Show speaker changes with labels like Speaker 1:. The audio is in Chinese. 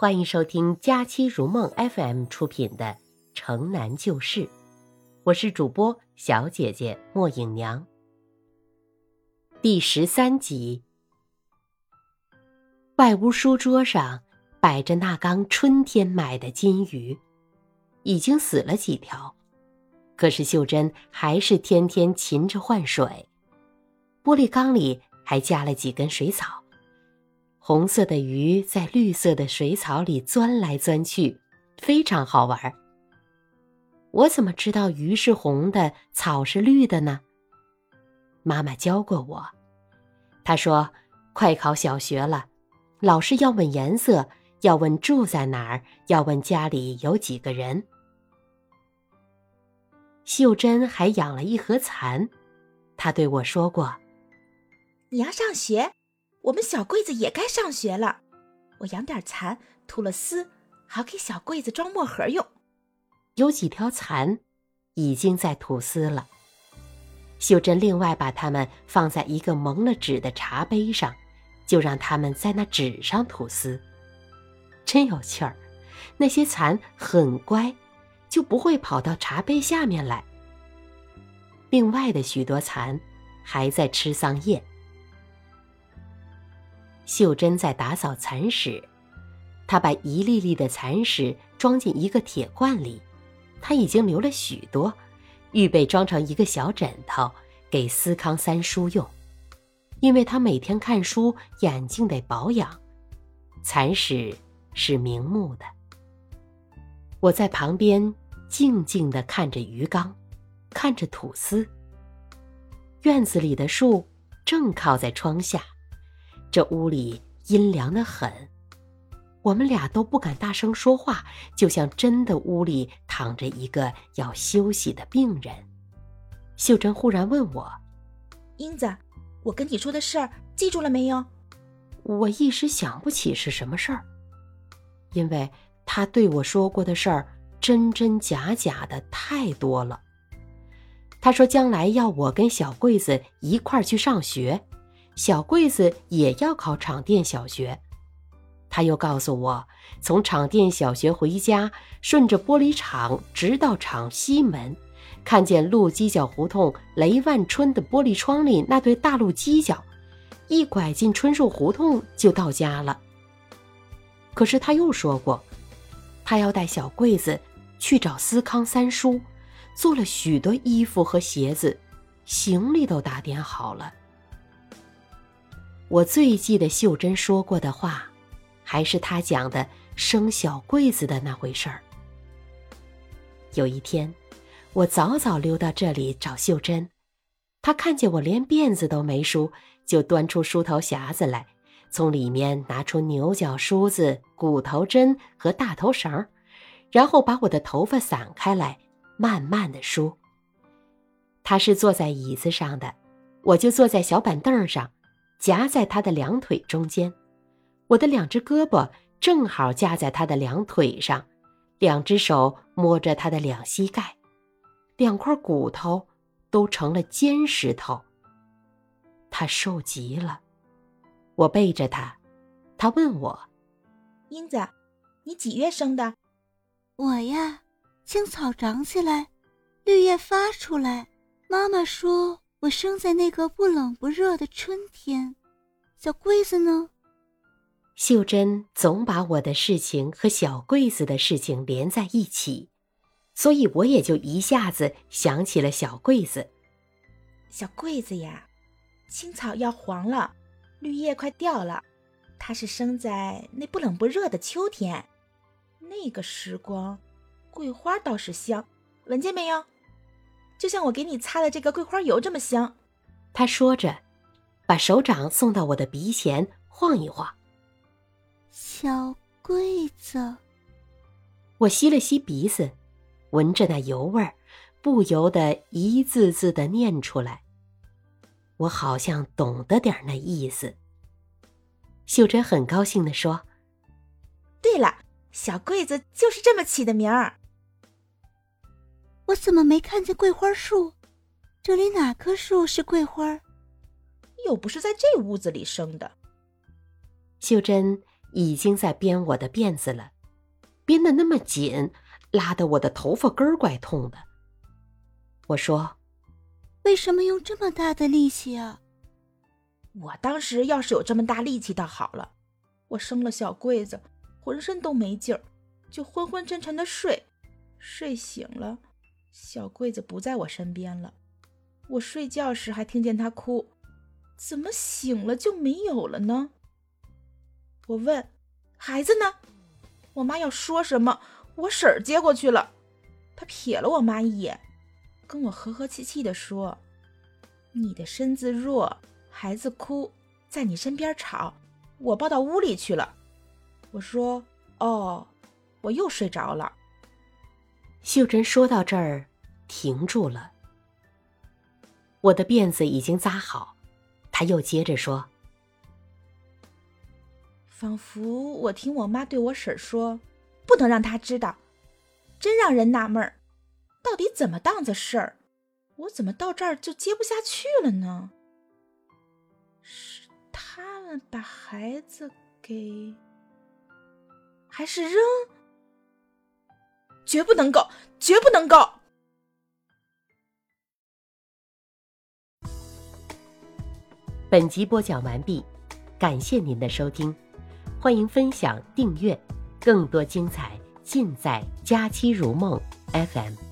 Speaker 1: 欢迎收听《佳期如梦 FM》出品的《城南旧事》，我是主播小姐姐莫影娘。第十三集，外屋书桌上摆着那缸春天买的金鱼，已经死了几条，可是秀珍还是天天勤着换水。玻璃缸里还加了几根水草。红色的鱼在绿色的水草里钻来钻去，非常好玩。我怎么知道鱼是红的，草是绿的呢？妈妈教过我，她说：“快考小学了，老师要问颜色，要问住在哪儿，要问家里有几个人。”秀珍还养了一盒蚕，她对我说过：“
Speaker 2: 你要上学。”我们小柜子也该上学了，我养点蚕，吐了丝，好给小柜子装墨盒用。
Speaker 1: 有几条蚕已经在吐丝了。秀珍另外把它们放在一个蒙了纸的茶杯上，就让它们在那纸上吐丝。真有趣儿，那些蚕很乖，就不会跑到茶杯下面来。另外的许多蚕还在吃桑叶。秀珍在打扫蚕室，她把一粒粒的蚕屎装进一个铁罐里，她已经留了许多，预备装成一个小枕头给思康三叔用，因为他每天看书眼睛得保养。蚕屎是明目的。我在旁边静静地看着鱼缸，看着吐丝。院子里的树正靠在窗下。这屋里阴凉的很，我们俩都不敢大声说话，就像真的屋里躺着一个要休息的病人。秀珍忽然问我：“
Speaker 2: 英子，我跟你说的事儿记住了没有？”
Speaker 1: 我一时想不起是什么事儿，因为他对我说过的事儿真真假假的太多了。他说将来要我跟小桂子一块儿去上学。小桂子也要考场店小学，他又告诉我，从场店小学回家，顺着玻璃厂直到厂西门，看见路犄角胡同雷万春的玻璃窗里那对大鹿犄角，一拐进春树胡同就到家了。可是他又说过，他要带小桂子去找思康三叔，做了许多衣服和鞋子，行李都打点好了。我最记得秀珍说过的话，还是她讲的生小桂子的那回事儿。有一天，我早早溜到这里找秀珍，她看见我连辫子都没梳，就端出梳头匣子来，从里面拿出牛角梳子、骨头针和大头绳，然后把我的头发散开来，慢慢的梳。她是坐在椅子上的，我就坐在小板凳上。夹在他的两腿中间，我的两只胳膊正好夹在他的两腿上，两只手摸着他的两膝盖，两块骨头都成了尖石头。他瘦极了，我背着他，他问我：“
Speaker 2: 英子，你几月生的？”“
Speaker 3: 我呀，青草长起来，绿叶发出来。”妈妈说。我生在那个不冷不热的春天，小桂子呢？
Speaker 1: 秀珍总把我的事情和小桂子的事情连在一起，所以我也就一下子想起了小桂子。
Speaker 2: 小桂子呀，青草要黄了，绿叶快掉了，它是生在那不冷不热的秋天，那个时光，桂花倒是香，闻见没有？就像我给你擦的这个桂花油这么香，
Speaker 1: 他说着，把手掌送到我的鼻前晃一晃。
Speaker 3: 小桂子，
Speaker 1: 我吸了吸鼻子，闻着那油味儿，不由得一字字的念出来。我好像懂得点那意思。秀珍很高兴的说：“
Speaker 2: 对了，小桂子就是这么起的名儿。”
Speaker 3: 我怎么没看见桂花树？这里哪棵树是桂花？
Speaker 2: 又不是在这屋子里生的。
Speaker 1: 秀珍已经在编我的辫子了，编得那么紧，拉得我的头发根儿怪痛的。我说：“
Speaker 3: 为什么用这么大的力气啊？”
Speaker 2: 我当时要是有这么大力气倒好了，我生了小桂子，浑身都没劲儿，就昏昏沉沉的睡，睡醒了，小桂子不在我身边了。我睡觉时还听见她哭，怎么醒了就没有了呢？我问：“孩子呢？”我妈要说什么，我婶儿接过去了，她瞥了我妈一眼，跟我和和气气地说：“你的身子弱。”孩子哭，在你身边吵，我抱到屋里去了。我说：“哦，我又睡着了。”
Speaker 1: 秀珍说到这儿，停住了。我的辫子已经扎好，他又接着说：“
Speaker 2: 仿佛我听我妈对我婶说，不能让她知道，真让人纳闷儿，到底怎么档子事儿？我怎么到这儿就接不下去了呢？”是他们把孩子给，还是扔？绝不能够，绝不能够！
Speaker 1: 本集播讲完毕，感谢您的收听，欢迎分享、订阅，更多精彩尽在《佳期如梦》FM。